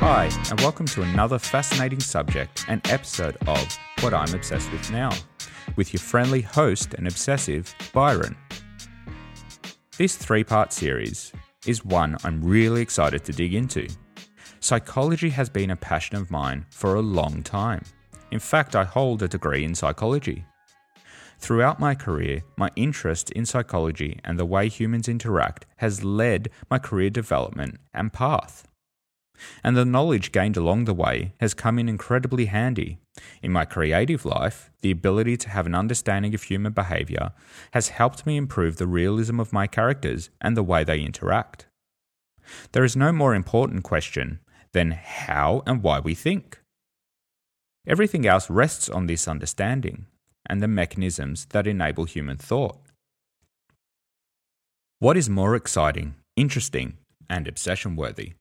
Hi, and welcome to another fascinating subject and episode of What I'm Obsessed with Now, with your friendly host and obsessive, Byron. This three part series is one I'm really excited to dig into. Psychology has been a passion of mine for a long time. In fact, I hold a degree in psychology. Throughout my career, my interest in psychology and the way humans interact has led my career development and path. And the knowledge gained along the way has come in incredibly handy. In my creative life, the ability to have an understanding of human behavior has helped me improve the realism of my characters and the way they interact. There is no more important question than how and why we think. Everything else rests on this understanding and the mechanisms that enable human thought. What is more exciting, interesting, and obsession worthy?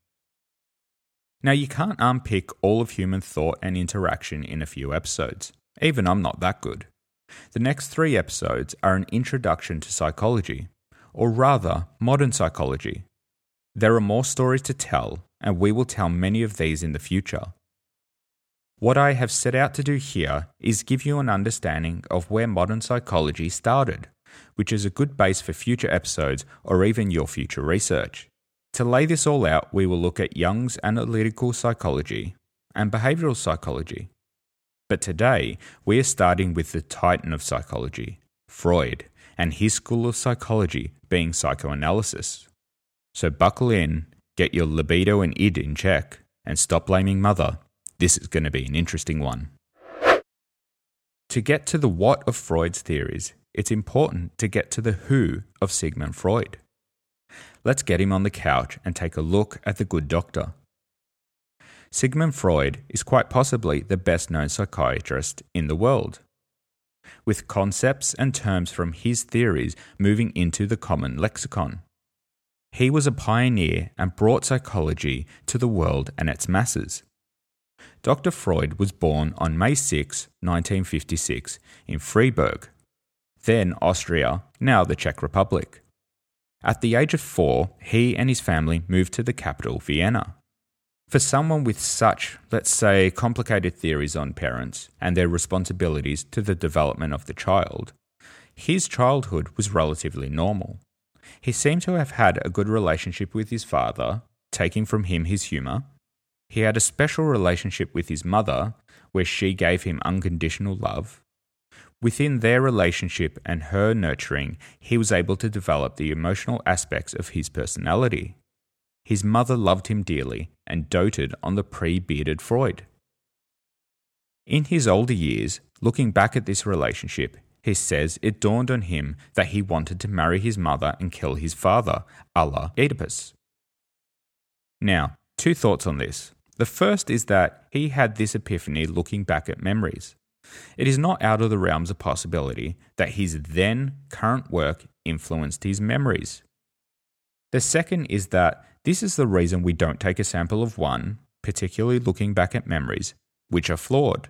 Now, you can't unpick all of human thought and interaction in a few episodes. Even I'm not that good. The next three episodes are an introduction to psychology, or rather, modern psychology. There are more stories to tell, and we will tell many of these in the future. What I have set out to do here is give you an understanding of where modern psychology started, which is a good base for future episodes or even your future research. To lay this all out, we will look at Jung's analytical psychology and behavioral psychology. But today, we are starting with the titan of psychology, Freud, and his school of psychology being psychoanalysis. So buckle in, get your libido and id in check, and stop blaming mother. This is going to be an interesting one. To get to the what of Freud's theories, it's important to get to the who of Sigmund Freud. Let's get him on the couch and take a look at the good doctor. Sigmund Freud is quite possibly the best known psychiatrist in the world, with concepts and terms from his theories moving into the common lexicon. He was a pioneer and brought psychology to the world and its masses. Dr. Freud was born on May 6, 1956, in Freiberg, then Austria, now the Czech Republic. At the age of four, he and his family moved to the capital, Vienna. For someone with such, let's say, complicated theories on parents and their responsibilities to the development of the child, his childhood was relatively normal. He seemed to have had a good relationship with his father, taking from him his humour. He had a special relationship with his mother, where she gave him unconditional love. Within their relationship and her nurturing, he was able to develop the emotional aspects of his personality. His mother loved him dearly and doted on the pre bearded Freud. In his older years, looking back at this relationship, he says it dawned on him that he wanted to marry his mother and kill his father, a la Oedipus. Now, two thoughts on this. The first is that he had this epiphany looking back at memories. It is not out of the realms of possibility that his then current work influenced his memories. The second is that this is the reason we don't take a sample of one, particularly looking back at memories, which are flawed.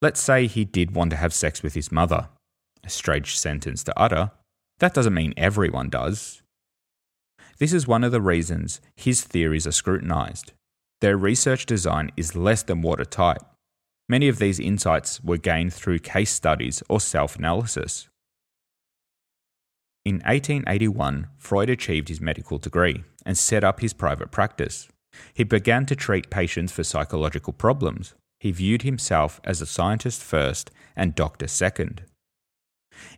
Let's say he did want to have sex with his mother. A strange sentence to utter. That doesn't mean everyone does. This is one of the reasons his theories are scrutinized. Their research design is less than watertight. Many of these insights were gained through case studies or self analysis. In 1881, Freud achieved his medical degree and set up his private practice. He began to treat patients for psychological problems. He viewed himself as a scientist first and doctor second.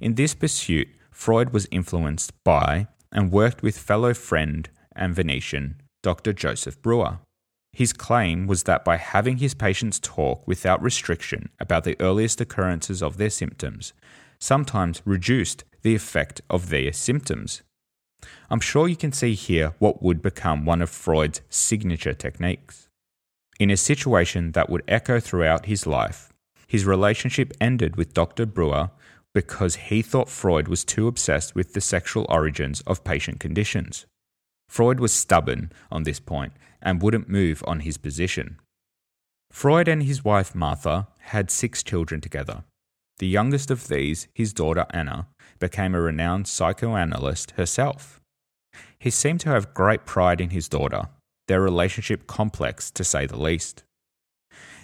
In this pursuit, Freud was influenced by and worked with fellow friend and Venetian Dr. Joseph Breuer. His claim was that by having his patients talk without restriction about the earliest occurrences of their symptoms, sometimes reduced the effect of their symptoms. I'm sure you can see here what would become one of Freud's signature techniques. In a situation that would echo throughout his life, his relationship ended with Dr. Breuer because he thought Freud was too obsessed with the sexual origins of patient conditions. Freud was stubborn on this point and wouldn't move on his position. Freud and his wife Martha had six children together. The youngest of these, his daughter Anna, became a renowned psychoanalyst herself. He seemed to have great pride in his daughter, their relationship complex to say the least.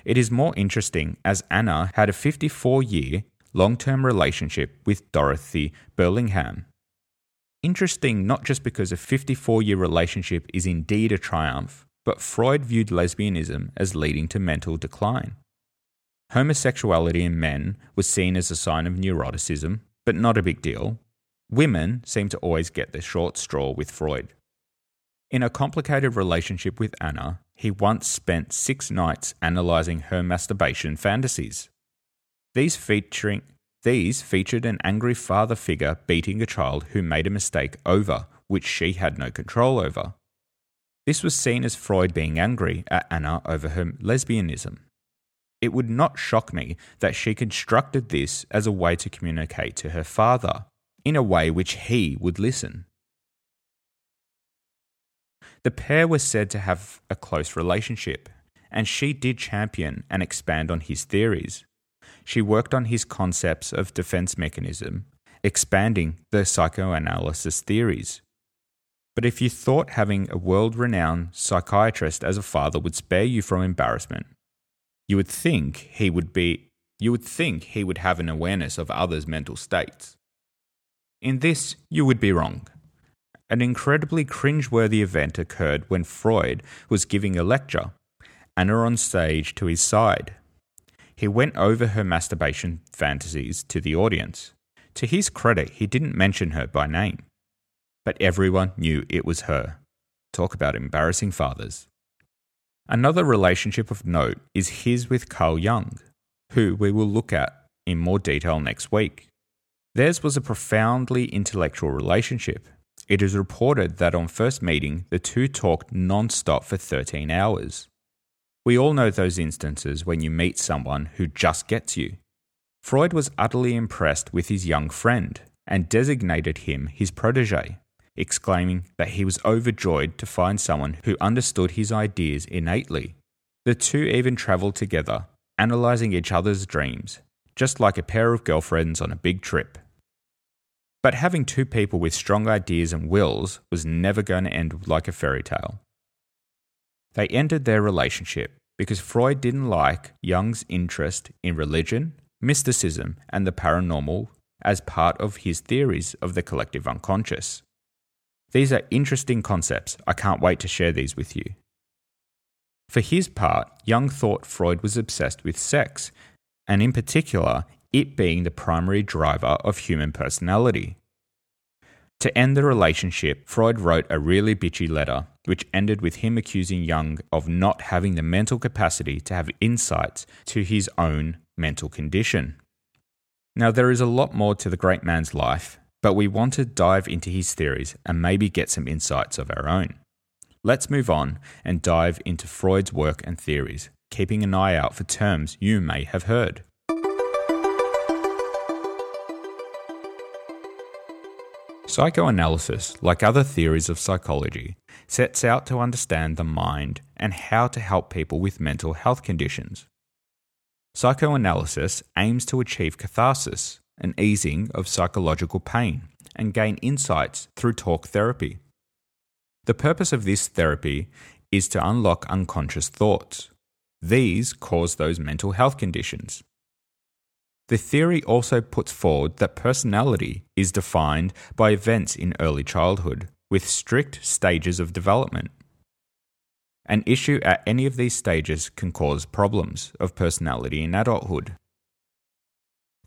It is more interesting as Anna had a 54 year long term relationship with Dorothy Burlingham. Interesting not just because a 54 year relationship is indeed a triumph, but Freud viewed lesbianism as leading to mental decline. Homosexuality in men was seen as a sign of neuroticism, but not a big deal. Women seem to always get the short straw with Freud. In a complicated relationship with Anna, he once spent six nights analysing her masturbation fantasies. These featuring these featured an angry father figure beating a child who made a mistake over which she had no control over. This was seen as Freud being angry at Anna over her lesbianism. It would not shock me that she constructed this as a way to communicate to her father, in a way which he would listen. The pair were said to have a close relationship, and she did champion and expand on his theories. She worked on his concepts of defense mechanism, expanding the psychoanalysis theories. But if you thought having a world renowned psychiatrist as a father would spare you from embarrassment, you would think he would be you would think he would have an awareness of others' mental states. In this, you would be wrong. An incredibly cringe-worthy event occurred when Freud was giving a lecture, Anna on stage to his side. He went over her masturbation fantasies to the audience. To his credit, he didn't mention her by name. But everyone knew it was her. Talk about embarrassing fathers. Another relationship of note is his with Carl Jung, who we will look at in more detail next week. Theirs was a profoundly intellectual relationship. It is reported that on first meeting, the two talked non stop for 13 hours. We all know those instances when you meet someone who just gets you. Freud was utterly impressed with his young friend and designated him his protege exclaiming that he was overjoyed to find someone who understood his ideas innately. The two even travelled together, analysing each other's dreams, just like a pair of girlfriends on a big trip. But having two people with strong ideas and wills was never going to end like a fairy tale. They ended their relationship because Freud didn't like Jung's interest in religion, mysticism, and the paranormal as part of his theories of the collective unconscious. These are interesting concepts. I can't wait to share these with you. For his part, Jung thought Freud was obsessed with sex, and in particular, it being the primary driver of human personality. To end the relationship, Freud wrote a really bitchy letter, which ended with him accusing Jung of not having the mental capacity to have insights to his own mental condition. Now, there is a lot more to the great man's life, but we want to dive into his theories and maybe get some insights of our own. Let's move on and dive into Freud's work and theories, keeping an eye out for terms you may have heard. Psychoanalysis, like other theories of psychology, sets out to understand the mind and how to help people with mental health conditions. Psychoanalysis aims to achieve catharsis, an easing of psychological pain, and gain insights through talk therapy. The purpose of this therapy is to unlock unconscious thoughts. These cause those mental health conditions. The theory also puts forward that personality is defined by events in early childhood, with strict stages of development. An issue at any of these stages can cause problems of personality in adulthood.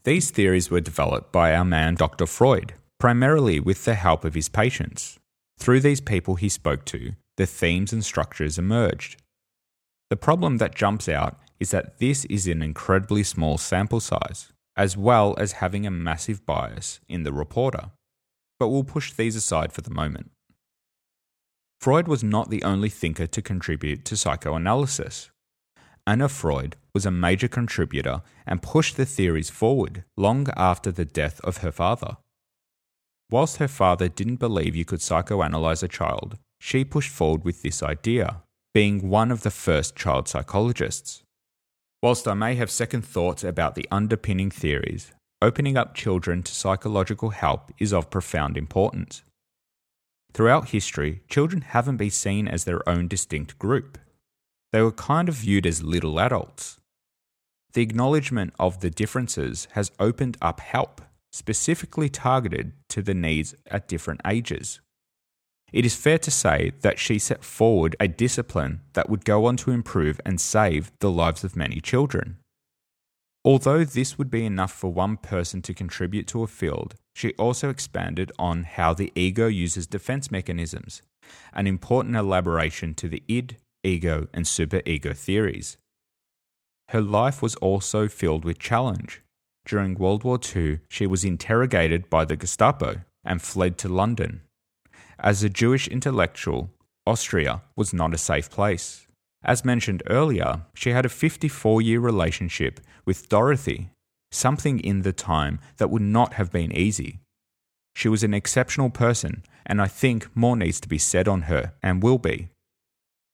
These theories were developed by our man Dr. Freud, primarily with the help of his patients. Through these people he spoke to, the themes and structures emerged. The problem that jumps out is that this is an incredibly small sample size, as well as having a massive bias in the reporter. But we'll push these aside for the moment. Freud was not the only thinker to contribute to psychoanalysis. Anna Freud was a major contributor and pushed the theories forward long after the death of her father. Whilst her father didn't believe you could psychoanalyze a child, she pushed forward with this idea, being one of the first child psychologists. Whilst I may have second thoughts about the underpinning theories, opening up children to psychological help is of profound importance. Throughout history, children haven't been seen as their own distinct group. They were kind of viewed as little adults. The acknowledgement of the differences has opened up help, specifically targeted to the needs at different ages. It is fair to say that she set forward a discipline that would go on to improve and save the lives of many children. Although this would be enough for one person to contribute to a field, she also expanded on how the ego uses defense mechanisms, an important elaboration to the id, ego, and superego theories. Her life was also filled with challenge. During World War II, she was interrogated by the Gestapo and fled to London. As a Jewish intellectual, Austria was not a safe place. As mentioned earlier, she had a 54 year relationship with Dorothy, something in the time that would not have been easy. She was an exceptional person, and I think more needs to be said on her and will be.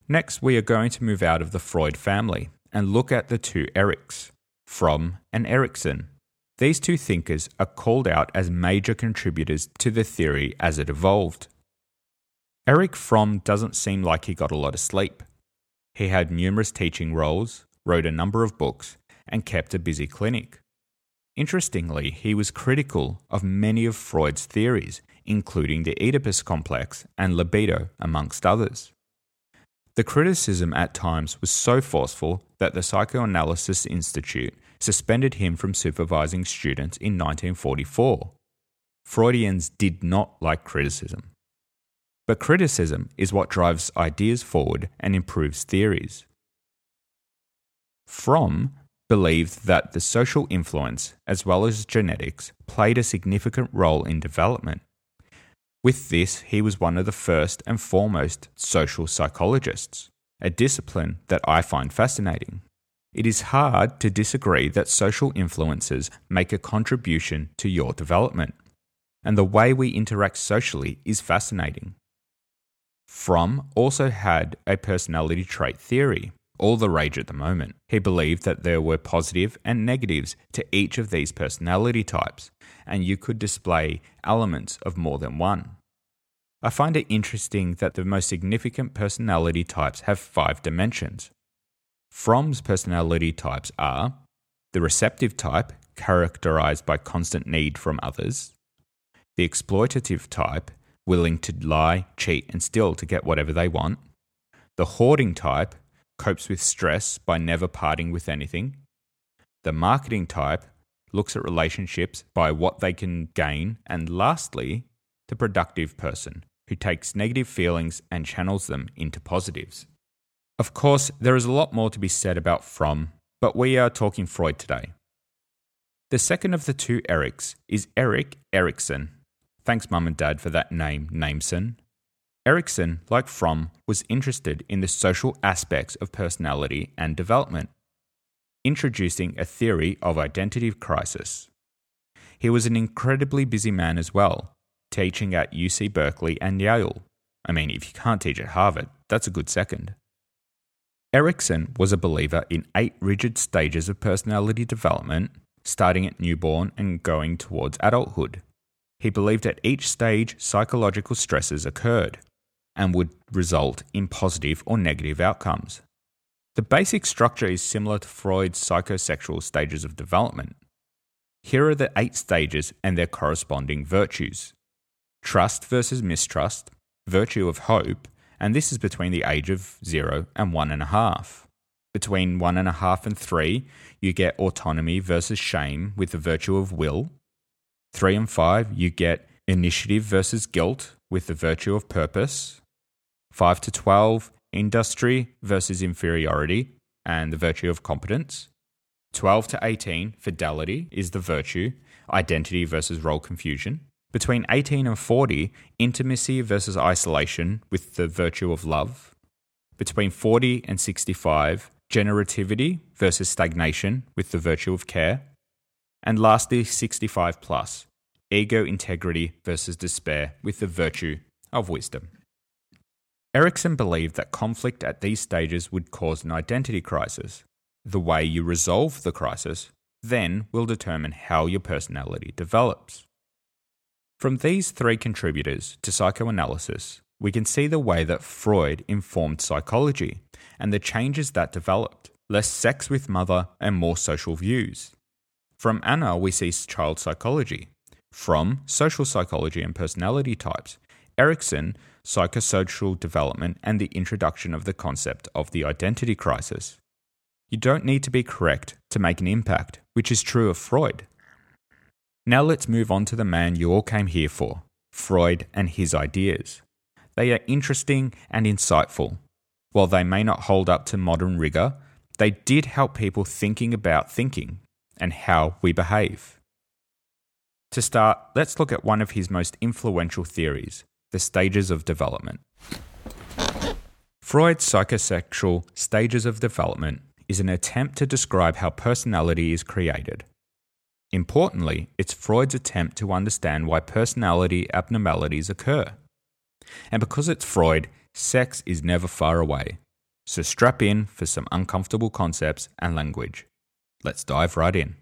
Next, we are going to move out of the Freud family and look at the two Erics, Fromm and Erikson. These two thinkers are called out as major contributors to the theory as it evolved. Erich Fromm doesn't seem like he got a lot of sleep. He had numerous teaching roles, wrote a number of books, and kept a busy clinic. Interestingly, he was critical of many of Freud's theories, including the Oedipus complex and libido, amongst others. The criticism at times was so forceful that the Psychoanalysis Institute suspended him from supervising students in 1944. Freudians did not like criticism. But criticism is what drives ideas forward and improves theories. Fromm believed that the social influence, as well as genetics, played a significant role in development. With this, he was one of the first and foremost social psychologists, a discipline that I find fascinating. It is hard to disagree that social influences make a contribution to your development, and the way we interact socially is fascinating. Fromm also had a personality trait theory, all the rage at the moment. He believed that there were positive and negatives to each of these personality types, and you could display elements of more than one. I find it interesting that the most significant personality types have five dimensions. Fromm's personality types are the receptive type, characterized by constant need from others, the exploitative type, willing to lie, cheat, and steal to get whatever they want, the hoarding type, copes with stress by never parting with anything, the marketing type, looks at relationships by what they can gain, and lastly, the productive person, who takes negative feelings and channels them into positives. Of course, there is a lot more to be said about Fromm, but we are talking Freud today. The second of the two Erics is Erik Erikson. Thanks, Mum and Dad, for that name, Nameson. Erikson, like Fromm, was interested in the social aspects of personality and development, introducing a theory of identity crisis. He was an incredibly busy man as well, teaching at UC Berkeley and Yale. I mean, if you can't teach at Harvard, that's a good second. Erikson was a believer in eight rigid stages of personality development, starting at newborn and going towards adulthood. He believed at each stage psychological stresses occurred and would result in positive or negative outcomes. The basic structure is similar to Freud's psychosexual stages of development. Here are the eight stages and their corresponding virtues trust versus mistrust, virtue of hope, and this is between the age of zero and one and a half. Between one and a half and three, you get autonomy versus shame with the virtue of will. Three and five, you get initiative versus guilt with the virtue of purpose. Five to 12, industry versus inferiority and the virtue of competence. 12 to 18, fidelity is the virtue, identity versus role confusion. Between 18 and 40, intimacy versus isolation with the virtue of love. Between 40 and 65, generativity versus stagnation with the virtue of care. And lastly, 65 plus, ego integrity versus despair with the virtue of wisdom. Erikson believed that conflict at these stages would cause an identity crisis. The way you resolve the crisis then will determine how your personality develops. From these three contributors to psychoanalysis, we can see the way that Freud informed psychology and the changes that developed less sex with mother and more social views. From Anna, we see child psychology. From social psychology and personality types, Erikson, psychosocial development and the introduction of the concept of the identity crisis. You don't need to be correct to make an impact, which is true of Freud. Now let's move on to the man you all came here for Freud and his ideas. They are interesting and insightful. While they may not hold up to modern rigour, they did help people thinking about thinking and how we behave. To start, let's look at one of his most influential theories the stages of development. Freud's psychosexual stages of development is an attempt to describe how personality is created. Importantly, it's Freud's attempt to understand why personality abnormalities occur. And because it's Freud, sex is never far away. So strap in for some uncomfortable concepts and language. Let's dive right in.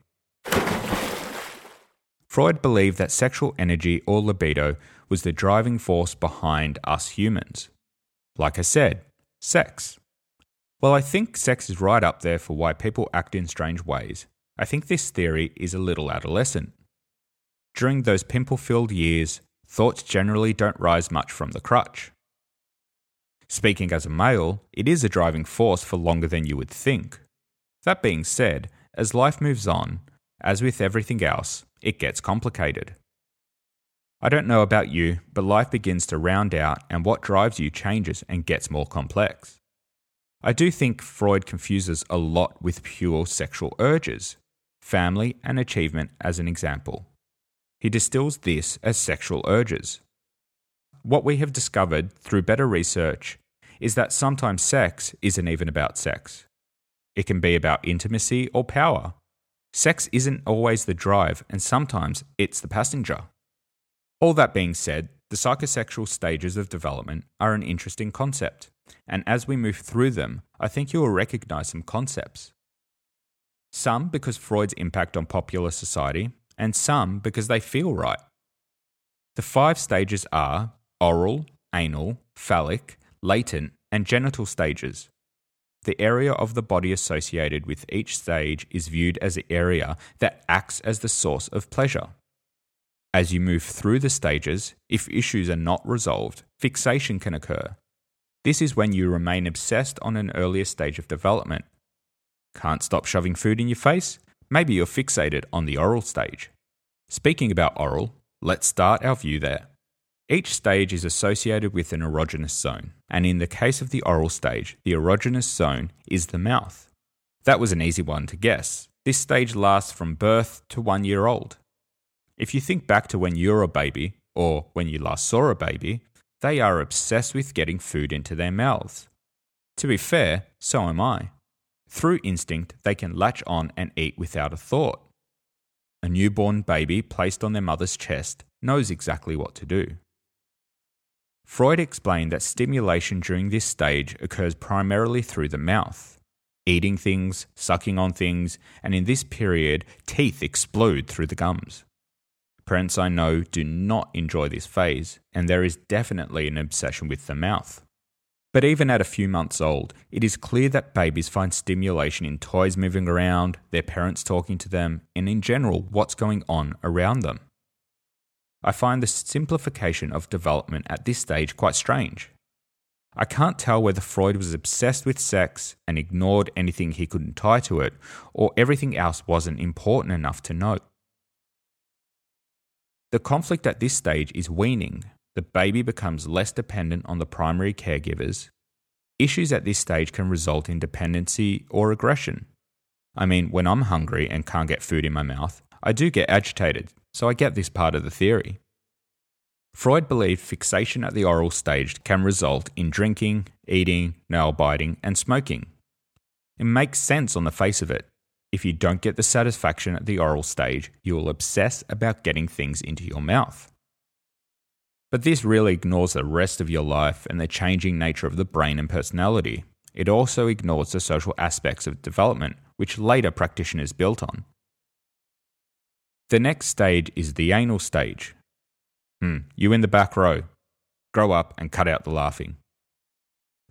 Freud believed that sexual energy or libido was the driving force behind us humans. Like I said, sex. Well, I think sex is right up there for why people act in strange ways. I think this theory is a little adolescent. During those pimple filled years, thoughts generally don't rise much from the crutch. Speaking as a male, it is a driving force for longer than you would think. That being said, as life moves on, as with everything else, it gets complicated. I don't know about you, but life begins to round out and what drives you changes and gets more complex. I do think Freud confuses a lot with pure sexual urges, family and achievement as an example. He distills this as sexual urges. What we have discovered through better research is that sometimes sex isn't even about sex. It can be about intimacy or power. Sex isn't always the drive, and sometimes it's the passenger. All that being said, the psychosexual stages of development are an interesting concept, and as we move through them, I think you will recognize some concepts. Some because Freud's impact on popular society, and some because they feel right. The five stages are oral, anal, phallic, latent, and genital stages. The area of the body associated with each stage is viewed as the area that acts as the source of pleasure. As you move through the stages, if issues are not resolved, fixation can occur. This is when you remain obsessed on an earlier stage of development. Can't stop shoving food in your face? Maybe you're fixated on the oral stage. Speaking about oral, let's start our view there. Each stage is associated with an erogenous zone, and in the case of the oral stage, the erogenous zone is the mouth. That was an easy one to guess. This stage lasts from birth to one year old. If you think back to when you're a baby, or when you last saw a baby, they are obsessed with getting food into their mouths. To be fair, so am I. Through instinct, they can latch on and eat without a thought. A newborn baby placed on their mother's chest knows exactly what to do. Freud explained that stimulation during this stage occurs primarily through the mouth. Eating things, sucking on things, and in this period, teeth explode through the gums. Parents I know do not enjoy this phase, and there is definitely an obsession with the mouth. But even at a few months old, it is clear that babies find stimulation in toys moving around, their parents talking to them, and in general, what's going on around them. I find the simplification of development at this stage quite strange. I can't tell whether Freud was obsessed with sex and ignored anything he couldn't tie to it, or everything else wasn't important enough to note. The conflict at this stage is weaning. The baby becomes less dependent on the primary caregivers. Issues at this stage can result in dependency or aggression. I mean, when I'm hungry and can't get food in my mouth, I do get agitated, so I get this part of the theory. Freud believed fixation at the oral stage can result in drinking, eating, nail biting, and smoking. It makes sense on the face of it. If you don't get the satisfaction at the oral stage, you will obsess about getting things into your mouth. But this really ignores the rest of your life and the changing nature of the brain and personality. It also ignores the social aspects of development, which later practitioners built on. The next stage is the anal stage. Hmm, you in the back row. Grow up and cut out the laughing.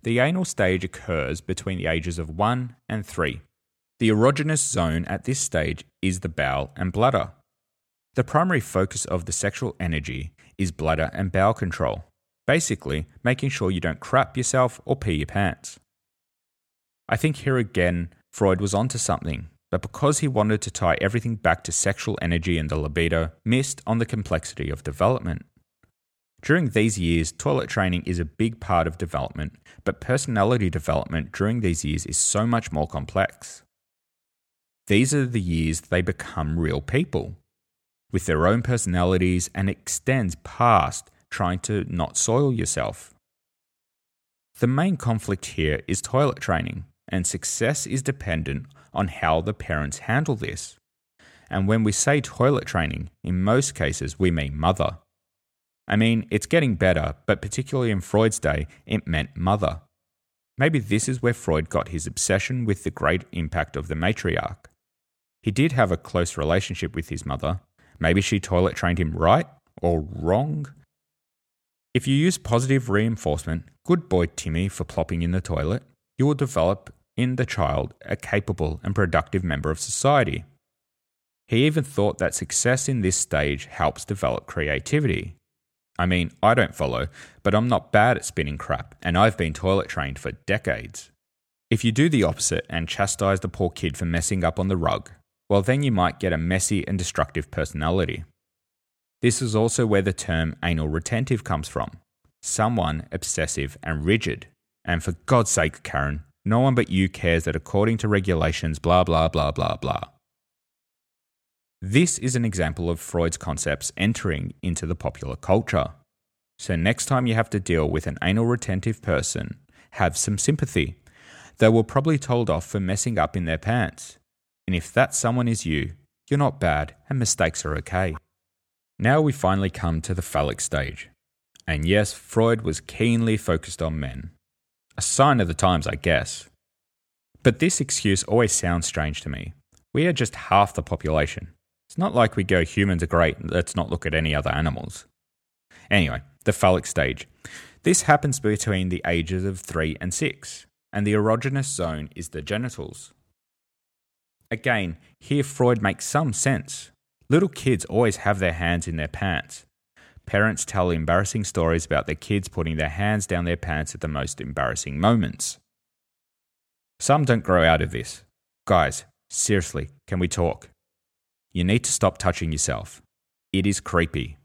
The anal stage occurs between the ages of 1 and 3. The erogenous zone at this stage is the bowel and bladder. The primary focus of the sexual energy is bladder and bowel control, basically, making sure you don't crap yourself or pee your pants. I think here again, Freud was onto something, but because he wanted to tie everything back to sexual energy and the libido, missed on the complexity of development. During these years, toilet training is a big part of development, but personality development during these years is so much more complex. These are the years they become real people with their own personalities and extends past trying to not soil yourself. The main conflict here is toilet training, and success is dependent on how the parents handle this. And when we say toilet training, in most cases we mean mother. I mean, it's getting better, but particularly in Freud's day, it meant mother. Maybe this is where Freud got his obsession with the great impact of the matriarch. He did have a close relationship with his mother. Maybe she toilet trained him right or wrong. If you use positive reinforcement, good boy Timmy for plopping in the toilet, you will develop in the child a capable and productive member of society. He even thought that success in this stage helps develop creativity. I mean, I don't follow, but I'm not bad at spinning crap, and I've been toilet trained for decades. If you do the opposite and chastise the poor kid for messing up on the rug, well, then you might get a messy and destructive personality. This is also where the term anal retentive comes from someone obsessive and rigid. And for God's sake, Karen, no one but you cares that according to regulations, blah, blah, blah, blah, blah. This is an example of Freud's concepts entering into the popular culture. So, next time you have to deal with an anal retentive person, have some sympathy. They were probably told off for messing up in their pants. And if that someone is you, you're not bad and mistakes are okay. Now we finally come to the phallic stage. And yes, Freud was keenly focused on men. A sign of the times, I guess. But this excuse always sounds strange to me. We are just half the population. It's not like we go, humans are great, let's not look at any other animals. Anyway, the phallic stage. This happens between the ages of 3 and 6, and the erogenous zone is the genitals. Again, here Freud makes some sense. Little kids always have their hands in their pants. Parents tell embarrassing stories about their kids putting their hands down their pants at the most embarrassing moments. Some don't grow out of this. Guys, seriously, can we talk? You need to stop touching yourself. It is creepy.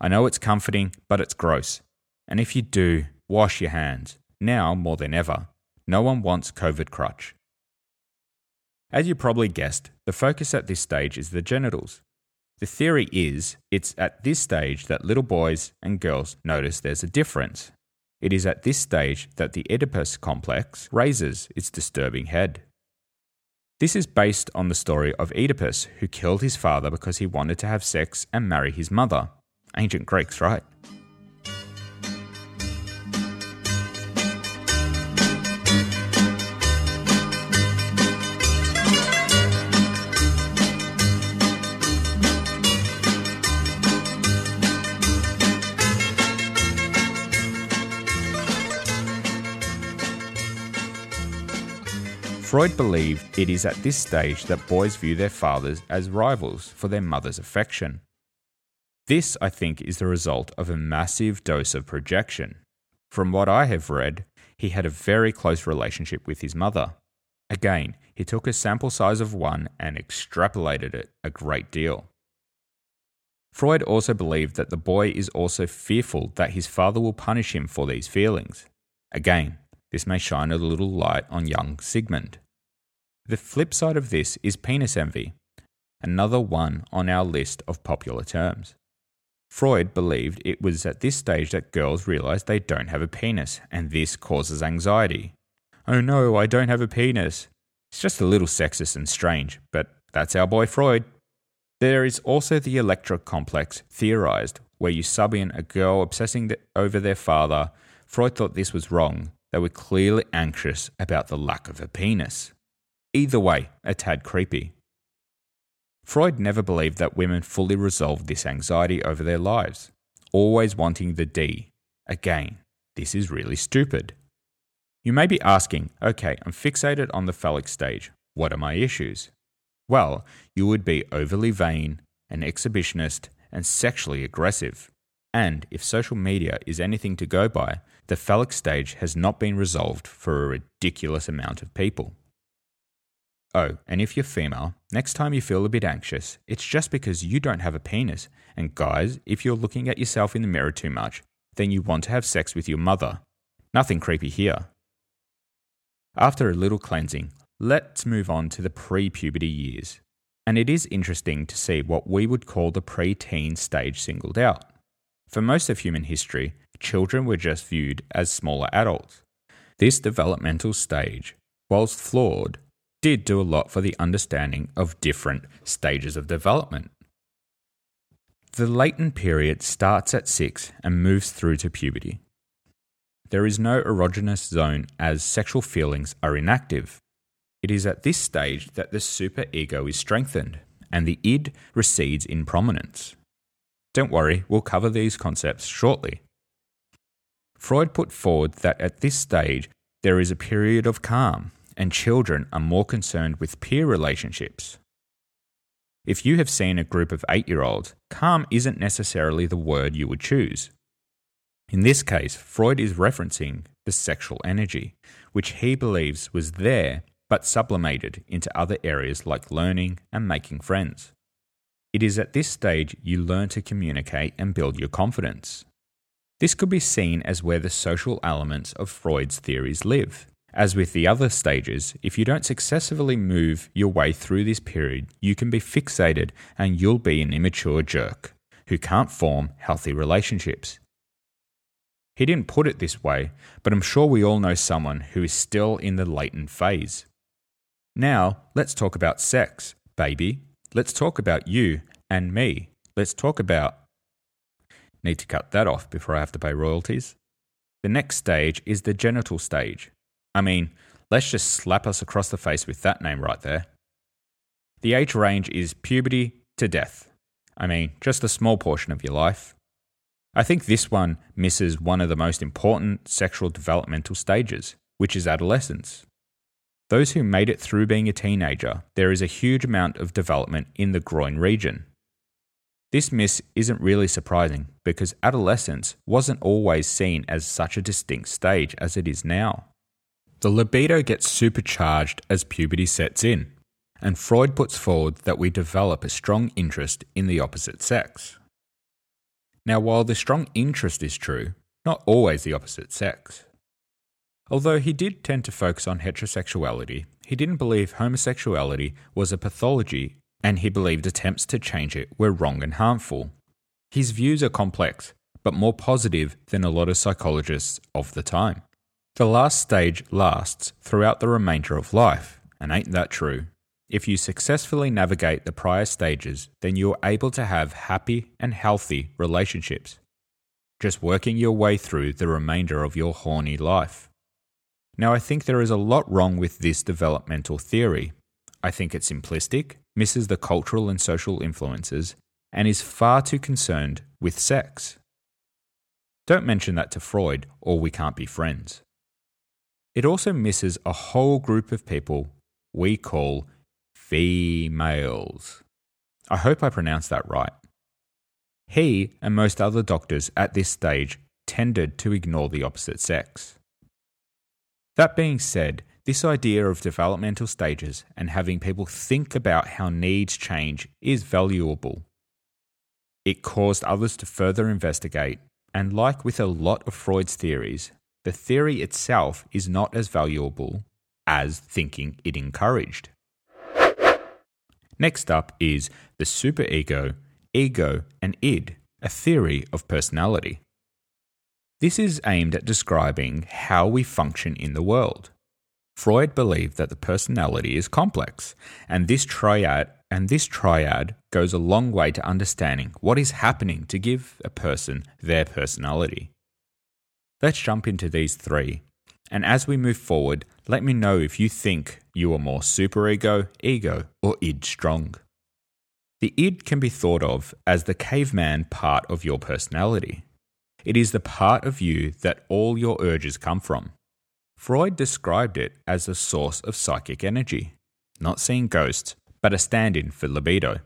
I know it's comforting, but it's gross. And if you do, wash your hands. Now more than ever. No one wants COVID crutch. As you probably guessed, the focus at this stage is the genitals. The theory is it's at this stage that little boys and girls notice there's a difference. It is at this stage that the Oedipus complex raises its disturbing head. This is based on the story of Oedipus, who killed his father because he wanted to have sex and marry his mother. Ancient Greeks, right? Freud believed it is at this stage that boys view their fathers as rivals for their mother's affection. This, I think, is the result of a massive dose of projection. From what I have read, he had a very close relationship with his mother. Again, he took a sample size of one and extrapolated it a great deal. Freud also believed that the boy is also fearful that his father will punish him for these feelings. Again, this may shine a little light on young Sigmund. The flip side of this is penis envy, another one on our list of popular terms. Freud believed it was at this stage that girls realize they don't have a penis, and this causes anxiety. Oh no, I don't have a penis. It's just a little sexist and strange, but that's our boy Freud. There is also the Electra complex theorized, where you sub in a girl obsessing over their father. Freud thought this was wrong. They were clearly anxious about the lack of a penis. Either way, a tad creepy. Freud never believed that women fully resolved this anxiety over their lives, always wanting the D. Again, this is really stupid. You may be asking, okay, I'm fixated on the phallic stage. What are my issues? Well, you would be overly vain, an exhibitionist, and sexually aggressive. And if social media is anything to go by, the phallic stage has not been resolved for a ridiculous amount of people. Oh, and if you're female, next time you feel a bit anxious, it's just because you don't have a penis. And guys, if you're looking at yourself in the mirror too much, then you want to have sex with your mother. Nothing creepy here. After a little cleansing, let's move on to the pre puberty years. And it is interesting to see what we would call the pre teen stage singled out. For most of human history, children were just viewed as smaller adults. This developmental stage, whilst flawed, did do a lot for the understanding of different stages of development. The latent period starts at 6 and moves through to puberty. There is no erogenous zone as sexual feelings are inactive. It is at this stage that the superego is strengthened and the id recedes in prominence. Don't worry, we'll cover these concepts shortly. Freud put forward that at this stage there is a period of calm and children are more concerned with peer relationships. If you have seen a group of eight year olds, calm isn't necessarily the word you would choose. In this case, Freud is referencing the sexual energy, which he believes was there but sublimated into other areas like learning and making friends. It is at this stage you learn to communicate and build your confidence. This could be seen as where the social elements of Freud's theories live. As with the other stages, if you don't successfully move your way through this period, you can be fixated and you'll be an immature jerk who can't form healthy relationships. He didn't put it this way, but I'm sure we all know someone who is still in the latent phase. Now, let's talk about sex, baby. Let's talk about you and me. Let's talk about. Need to cut that off before I have to pay royalties. The next stage is the genital stage. I mean, let's just slap us across the face with that name right there. The age range is puberty to death. I mean, just a small portion of your life. I think this one misses one of the most important sexual developmental stages, which is adolescence. Those who made it through being a teenager, there is a huge amount of development in the groin region. This miss isn't really surprising because adolescence wasn't always seen as such a distinct stage as it is now. The libido gets supercharged as puberty sets in, and Freud puts forward that we develop a strong interest in the opposite sex. Now, while the strong interest is true, not always the opposite sex. Although he did tend to focus on heterosexuality, he didn't believe homosexuality was a pathology and he believed attempts to change it were wrong and harmful. His views are complex, but more positive than a lot of psychologists of the time. The last stage lasts throughout the remainder of life, and ain't that true? If you successfully navigate the prior stages, then you're able to have happy and healthy relationships. Just working your way through the remainder of your horny life. Now, I think there is a lot wrong with this developmental theory. I think it's simplistic, misses the cultural and social influences, and is far too concerned with sex. Don't mention that to Freud, or we can't be friends. It also misses a whole group of people we call females. I hope I pronounced that right. He and most other doctors at this stage tended to ignore the opposite sex. That being said, this idea of developmental stages and having people think about how needs change is valuable. It caused others to further investigate, and like with a lot of Freud's theories, the theory itself is not as valuable as thinking it encouraged. Next up is the superego, ego, and id, a theory of personality. This is aimed at describing how we function in the world. Freud believed that the personality is complex, and this triad and this triad goes a long way to understanding what is happening to give a person their personality. Let's jump into these three. And as we move forward, let me know if you think you are more superego, ego, or id strong. The id can be thought of as the caveman part of your personality. It is the part of you that all your urges come from. Freud described it as a source of psychic energy, not seeing ghosts, but a stand in for libido.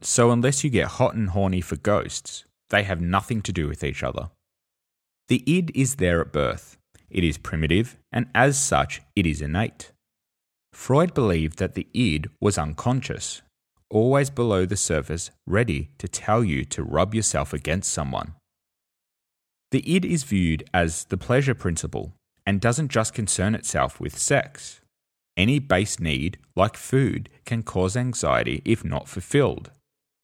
So, unless you get hot and horny for ghosts, they have nothing to do with each other. The id is there at birth. It is primitive, and as such, it is innate. Freud believed that the id was unconscious, always below the surface, ready to tell you to rub yourself against someone. The id is viewed as the pleasure principle and doesn't just concern itself with sex. Any base need, like food, can cause anxiety if not fulfilled.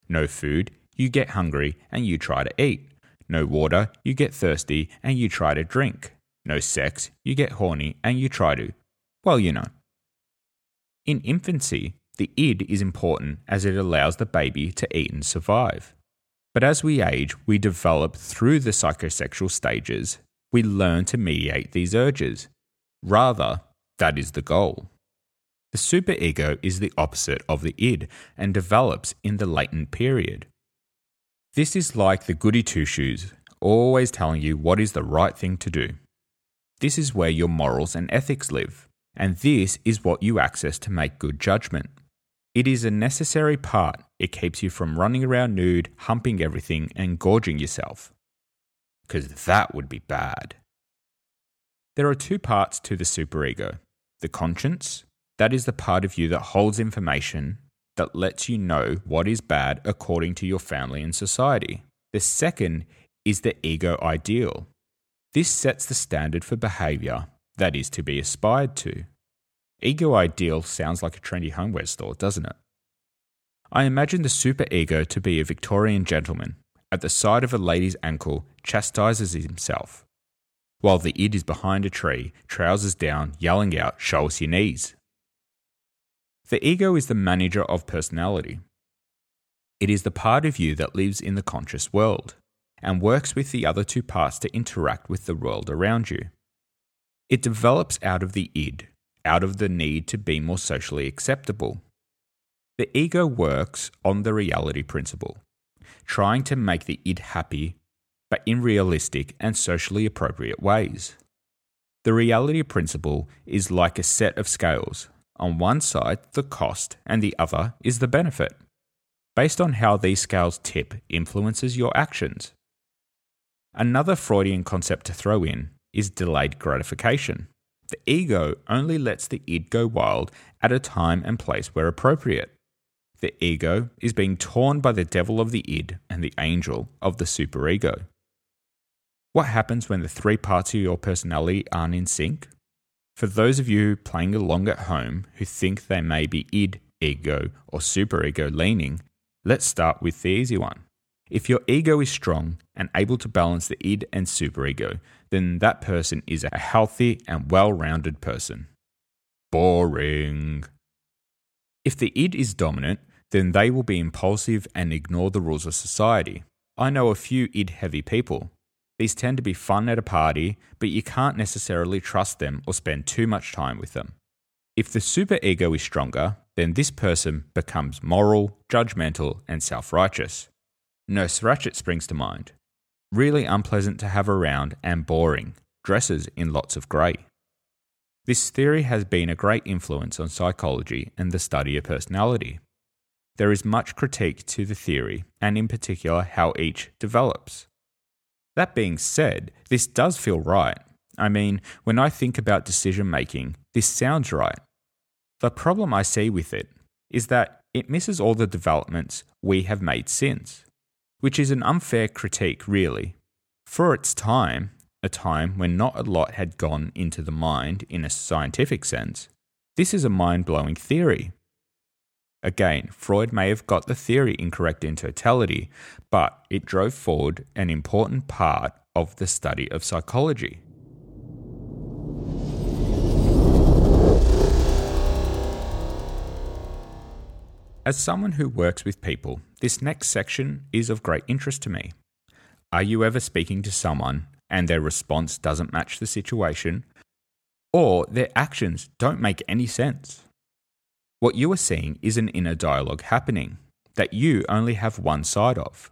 No food, you get hungry and you try to eat. No water, you get thirsty and you try to drink. No sex, you get horny and you try to. Well, you know. In infancy, the id is important as it allows the baby to eat and survive. But as we age, we develop through the psychosexual stages, we learn to mediate these urges. Rather, that is the goal. The superego is the opposite of the id and develops in the latent period. This is like the goody two shoes, always telling you what is the right thing to do. This is where your morals and ethics live, and this is what you access to make good judgment. It is a necessary part. It keeps you from running around nude, humping everything, and gorging yourself. Because that would be bad. There are two parts to the superego the conscience, that is the part of you that holds information that lets you know what is bad according to your family and society. The second is the ego ideal. This sets the standard for behavior that is to be aspired to. Ego Ideal sounds like a trendy homeware store, doesn't it? I imagine the superego to be a Victorian gentleman at the side of a lady's ankle chastises himself, while the id is behind a tree, trousers down, yelling out, Show us your knees. The ego is the manager of personality. It is the part of you that lives in the conscious world and works with the other two parts to interact with the world around you. It develops out of the id, out of the need to be more socially acceptable. The ego works on the reality principle, trying to make the id happy, but in realistic and socially appropriate ways. The reality principle is like a set of scales. On one side, the cost, and the other is the benefit. Based on how these scales tip influences your actions. Another Freudian concept to throw in is delayed gratification. The ego only lets the id go wild at a time and place where appropriate. The ego is being torn by the devil of the id and the angel of the superego. What happens when the three parts of your personality aren't in sync? For those of you playing along at home who think they may be id, ego, or superego leaning, let's start with the easy one. If your ego is strong and able to balance the id and superego, then that person is a healthy and well rounded person. Boring. If the id is dominant, then they will be impulsive and ignore the rules of society. I know a few id heavy people. These tend to be fun at a party, but you can't necessarily trust them or spend too much time with them. If the superego is stronger, then this person becomes moral, judgmental, and self righteous. Nurse Ratched springs to mind. Really unpleasant to have around and boring, dresses in lots of grey. This theory has been a great influence on psychology and the study of personality. There is much critique to the theory, and in particular how each develops. That being said, this does feel right. I mean, when I think about decision making, this sounds right. The problem I see with it is that it misses all the developments we have made since which is an unfair critique, really. For its time, a time when not a lot had gone into the mind in a scientific sense, this is a mind blowing theory. Again, Freud may have got the theory incorrect in totality, but it drove forward an important part of the study of psychology. As someone who works with people, this next section is of great interest to me. Are you ever speaking to someone and their response doesn't match the situation, or their actions don't make any sense? What you are seeing is an inner dialogue happening. that you only have one side of.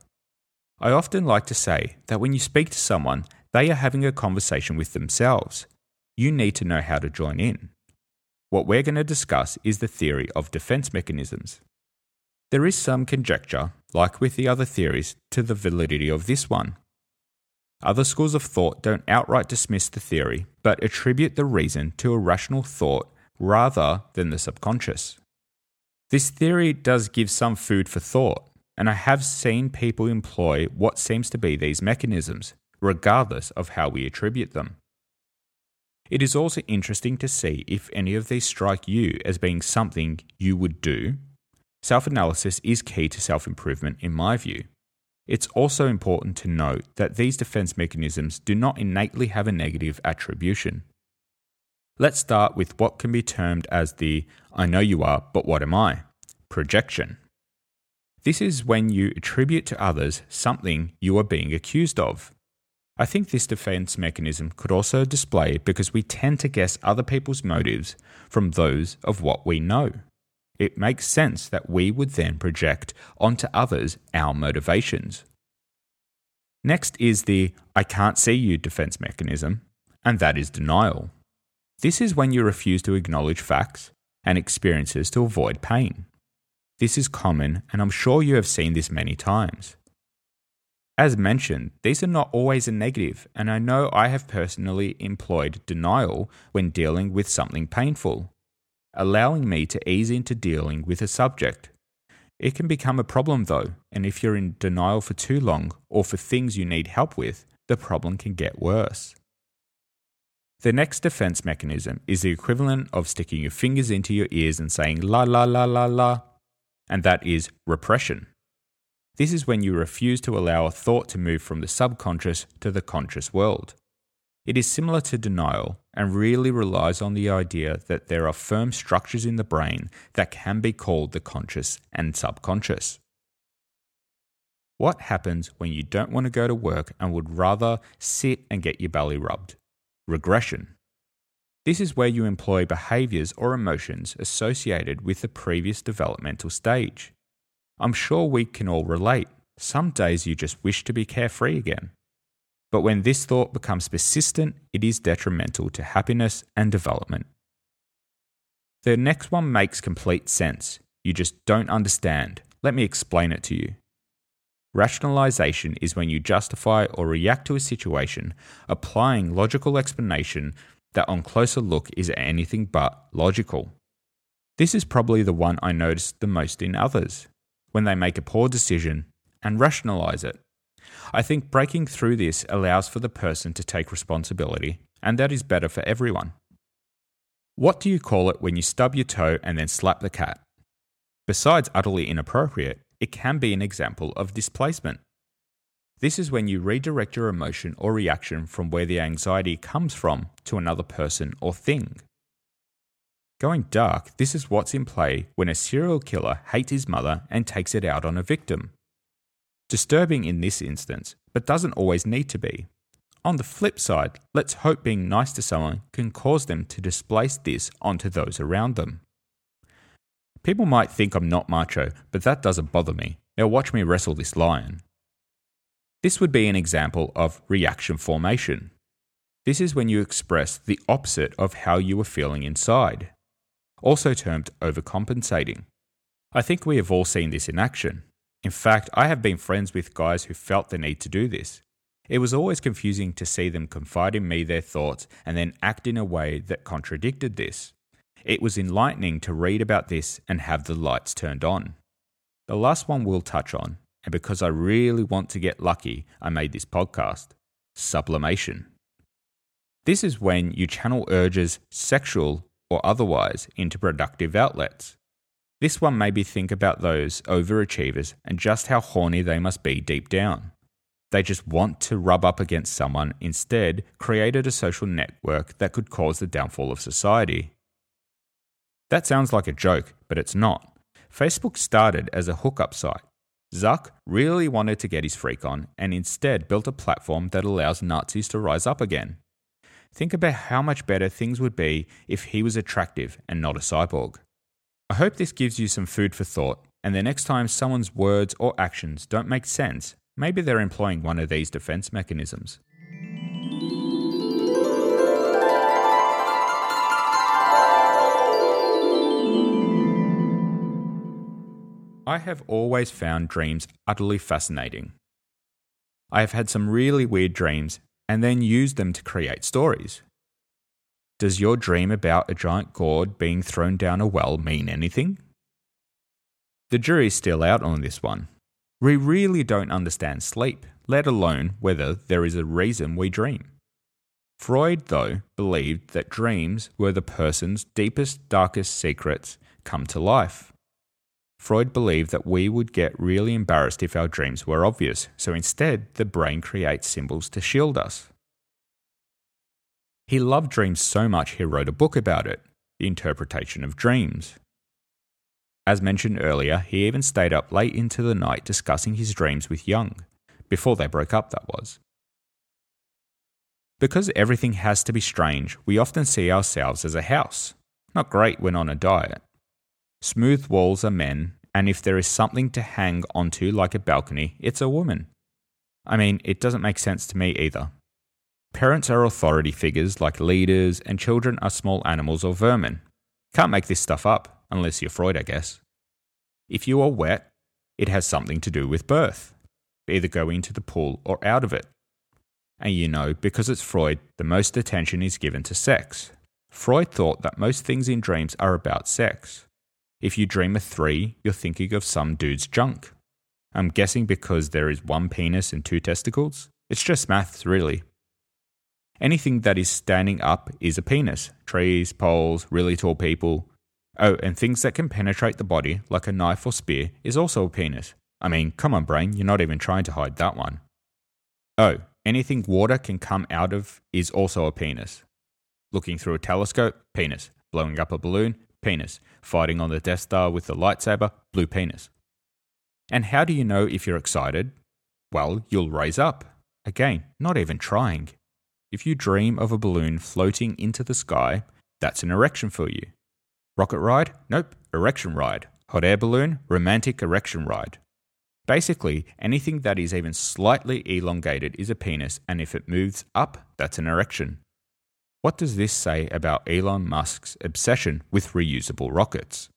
I often like to say that when you speak to someone, they are having a conversation with themselves. You need to know how to join in. What we're going to discuss is the theory of defense mechanisms. There is some conjecture, like with the other theories, to the validity of this one. Other schools of thought don't outright dismiss the theory, but attribute the reason to a rational thought rather than the subconscious. This theory does give some food for thought, and I have seen people employ what seems to be these mechanisms, regardless of how we attribute them. It is also interesting to see if any of these strike you as being something you would do. Self analysis is key to self improvement, in my view. It's also important to note that these defense mechanisms do not innately have a negative attribution. Let's start with what can be termed as the I know you are, but what am I? projection. This is when you attribute to others something you are being accused of. I think this defense mechanism could also display because we tend to guess other people's motives from those of what we know. It makes sense that we would then project onto others our motivations. Next is the I can't see you defense mechanism, and that is denial. This is when you refuse to acknowledge facts and experiences to avoid pain. This is common, and I'm sure you have seen this many times. As mentioned, these are not always a negative, and I know I have personally employed denial when dealing with something painful, allowing me to ease into dealing with a subject. It can become a problem though, and if you're in denial for too long or for things you need help with, the problem can get worse. The next defense mechanism is the equivalent of sticking your fingers into your ears and saying la la la la la and that is repression. This is when you refuse to allow a thought to move from the subconscious to the conscious world. It is similar to denial and really relies on the idea that there are firm structures in the brain that can be called the conscious and subconscious. What happens when you don't want to go to work and would rather sit and get your belly rubbed? Regression. This is where you employ behaviors or emotions associated with the previous developmental stage. I'm sure we can all relate. Some days you just wish to be carefree again. But when this thought becomes persistent, it is detrimental to happiness and development. The next one makes complete sense. You just don't understand. Let me explain it to you. Rationalization is when you justify or react to a situation, applying logical explanation that on closer look is anything but logical. This is probably the one I notice the most in others, when they make a poor decision and rationalize it. I think breaking through this allows for the person to take responsibility, and that is better for everyone. What do you call it when you stub your toe and then slap the cat? Besides utterly inappropriate, it can be an example of displacement. This is when you redirect your emotion or reaction from where the anxiety comes from to another person or thing. Going dark, this is what's in play when a serial killer hates his mother and takes it out on a victim. Disturbing in this instance, but doesn't always need to be. On the flip side, let's hope being nice to someone can cause them to displace this onto those around them. People might think I'm not macho, but that doesn't bother me. Now watch me wrestle this lion. This would be an example of reaction formation. This is when you express the opposite of how you are feeling inside, also termed overcompensating. I think we have all seen this in action. In fact, I have been friends with guys who felt the need to do this. It was always confusing to see them confide in me their thoughts and then act in a way that contradicted this. It was enlightening to read about this and have the lights turned on. The last one we'll touch on and because I really want to get lucky, I made this podcast sublimation. This is when you channel urges, sexual or otherwise, into productive outlets. This one made me think about those overachievers and just how horny they must be deep down. They just want to rub up against someone, instead, created a social network that could cause the downfall of society. That sounds like a joke, but it's not. Facebook started as a hookup site Zuck really wanted to get his freak on and instead built a platform that allows Nazis to rise up again. Think about how much better things would be if he was attractive and not a cyborg. I hope this gives you some food for thought, and the next time someone's words or actions don't make sense, maybe they're employing one of these defense mechanisms. I have always found dreams utterly fascinating. I have had some really weird dreams and then used them to create stories. Does your dream about a giant gourd being thrown down a well mean anything? The jury's still out on this one. We really don't understand sleep, let alone whether there is a reason we dream. Freud, though, believed that dreams were the person's deepest, darkest secrets come to life. Freud believed that we would get really embarrassed if our dreams were obvious, so instead, the brain creates symbols to shield us. He loved dreams so much he wrote a book about it, The Interpretation of Dreams. As mentioned earlier, he even stayed up late into the night discussing his dreams with Jung, before they broke up, that was. Because everything has to be strange, we often see ourselves as a house. Not great when on a diet. Smooth walls are men, and if there is something to hang onto like a balcony, it's a woman. I mean, it doesn't make sense to me either. Parents are authority figures like leaders, and children are small animals or vermin. Can't make this stuff up, unless you're Freud, I guess. If you are wet, it has something to do with birth. Either go into the pool or out of it. And you know, because it's Freud, the most attention is given to sex. Freud thought that most things in dreams are about sex. If you dream a three, you're thinking of some dude's junk. I'm guessing because there is one penis and two testicles. It's just maths, really. Anything that is standing up is a penis trees, poles, really tall people. Oh, and things that can penetrate the body, like a knife or spear, is also a penis. I mean, come on, brain, you're not even trying to hide that one. Oh, anything water can come out of is also a penis. Looking through a telescope, penis. Blowing up a balloon, penis. Fighting on the Death Star with the lightsaber, blue penis. And how do you know if you're excited? Well, you'll raise up. Again, not even trying. If you dream of a balloon floating into the sky, that's an erection for you. Rocket ride? Nope, erection ride. Hot air balloon? Romantic erection ride. Basically, anything that is even slightly elongated is a penis, and if it moves up, that's an erection. What does this say about Elon Musk's obsession with reusable rockets?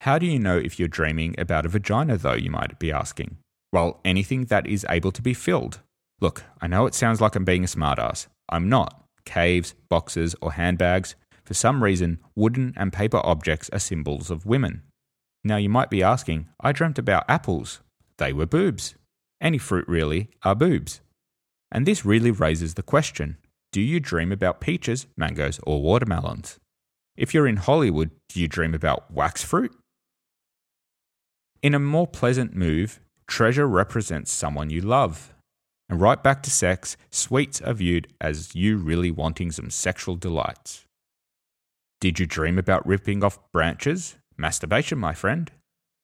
How do you know if you're dreaming about a vagina, though, you might be asking? Well, anything that is able to be filled. Look, I know it sounds like I'm being a smartass. I'm not. Caves, boxes, or handbags. For some reason, wooden and paper objects are symbols of women. Now you might be asking, I dreamt about apples. They were boobs. Any fruit, really, are boobs. And this really raises the question do you dream about peaches, mangoes, or watermelons? If you're in Hollywood, do you dream about wax fruit? In a more pleasant move, treasure represents someone you love. And right back to sex, sweets are viewed as you really wanting some sexual delights. Did you dream about ripping off branches? Masturbation, my friend.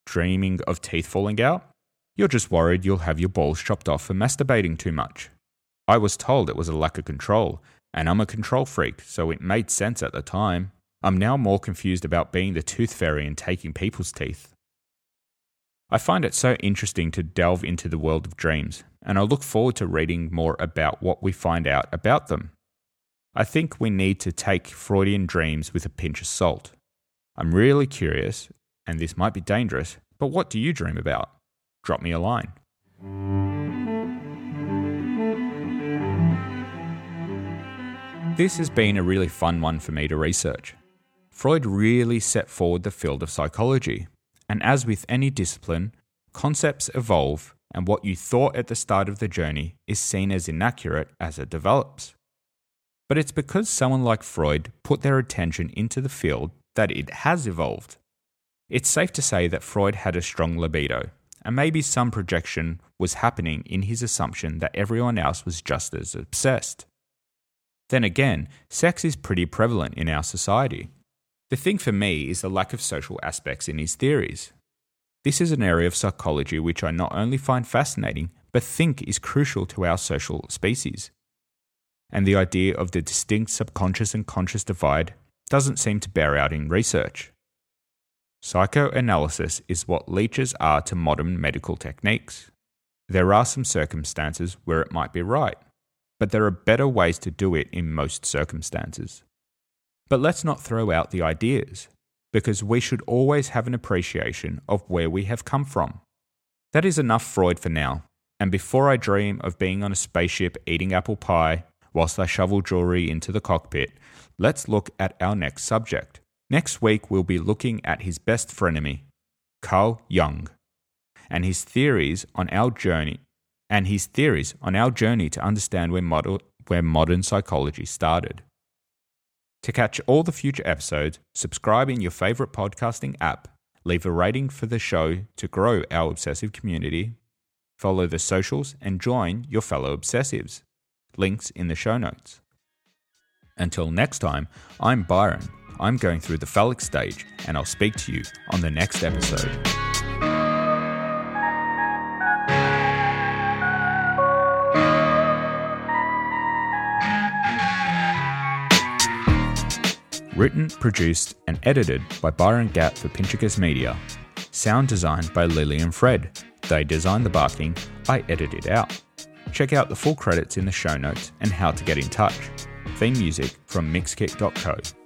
Dreaming of teeth falling out? You're just worried you'll have your balls chopped off for masturbating too much. I was told it was a lack of control, and I'm a control freak, so it made sense at the time. I'm now more confused about being the tooth fairy and taking people's teeth. I find it so interesting to delve into the world of dreams, and I look forward to reading more about what we find out about them. I think we need to take Freudian dreams with a pinch of salt. I'm really curious, and this might be dangerous, but what do you dream about? Drop me a line. This has been a really fun one for me to research. Freud really set forward the field of psychology, and as with any discipline, concepts evolve, and what you thought at the start of the journey is seen as inaccurate as it develops. But it's because someone like Freud put their attention into the field that it has evolved. It's safe to say that Freud had a strong libido, and maybe some projection was happening in his assumption that everyone else was just as obsessed. Then again, sex is pretty prevalent in our society. The thing for me is the lack of social aspects in his theories. This is an area of psychology which I not only find fascinating, but think is crucial to our social species. And the idea of the distinct subconscious and conscious divide doesn't seem to bear out in research. Psychoanalysis is what leeches are to modern medical techniques. There are some circumstances where it might be right, but there are better ways to do it in most circumstances. But let's not throw out the ideas, because we should always have an appreciation of where we have come from. That is enough Freud for now, and before I dream of being on a spaceship eating apple pie whilst I shovel jewelry into the cockpit, let's look at our next subject. Next week, we'll be looking at his best frenemy, Carl Jung, and his theories on our journey and his theories on our journey to understand where, model, where modern psychology started. To catch all the future episodes, subscribe in your favorite podcasting app, leave a rating for the show to grow our obsessive community, follow the socials, and join your fellow obsessives. Links in the show notes. Until next time, I'm Byron. I'm going through the phallic stage, and I'll speak to you on the next episode. Written, produced, and edited by Byron Gatt for Pinchicus Media. Sound designed by Lily and Fred. They designed the barking, I edited out. Check out the full credits in the show notes and how to get in touch. Theme music from mixkit.co.